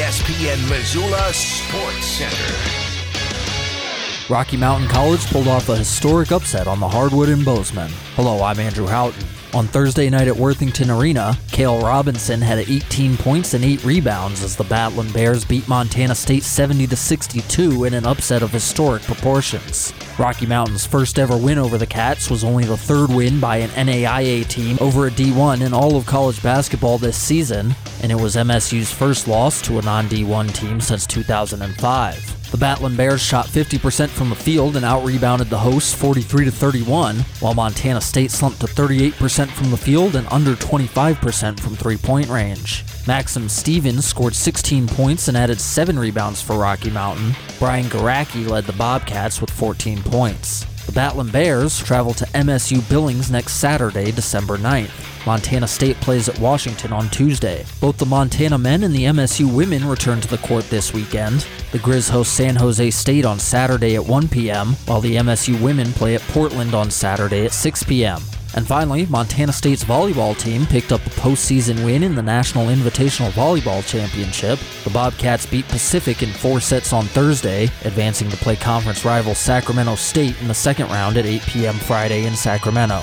ESPN Missoula Sports Center. Rocky Mountain College pulled off a historic upset on the hardwood in Bozeman. Hello, I'm Andrew Houghton. On Thursday night at Worthington Arena, Kale Robinson had 18 points and 8 rebounds as the Battling Bears beat Montana State 70 62 in an upset of historic proportions. Rocky Mountain's first ever win over the Cats was only the third win by an NAIA team over a D1 in all of college basketball this season, and it was MSU's first loss to a non D1 team since 2005. The Battling Bears shot 50% from the field and out-rebounded the hosts 43 to 31, while Montana State slumped to 38% from the field and under 25% from three-point range. Maxim Stevens scored 16 points and added 7 rebounds for Rocky Mountain. Brian Goracke led the Bobcats with 14 points. The Battling Bears travel to MSU Billings next Saturday, December 9th. Montana State plays at Washington on Tuesday. Both the Montana men and the MSU women return to the court this weekend. The Grizz host San Jose State on Saturday at 1 p.m., while the MSU women play at Portland on Saturday at 6 p.m. And finally, Montana State's volleyball team picked up a postseason win in the National Invitational Volleyball Championship. The Bobcats beat Pacific in four sets on Thursday, advancing to play conference rival Sacramento State in the second round at 8 p.m. Friday in Sacramento.